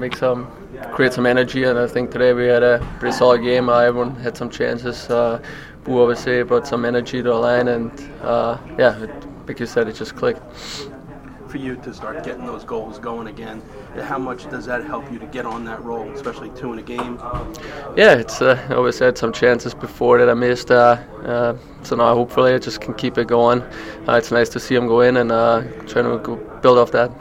make some, create some energy. And I think today we had a pretty solid game. Uh, everyone had some chances. Uh, Boo obviously brought some energy to the line, and uh, yeah, it, like you said, it just clicked. For you to start getting those goals going again, how much does that help you to get on that roll, especially two in a game? Yeah, it's uh, I always had some chances before that I missed. Uh, uh so now hopefully I just can keep it going. Uh, it's nice to see him go in and uh, trying to build off that.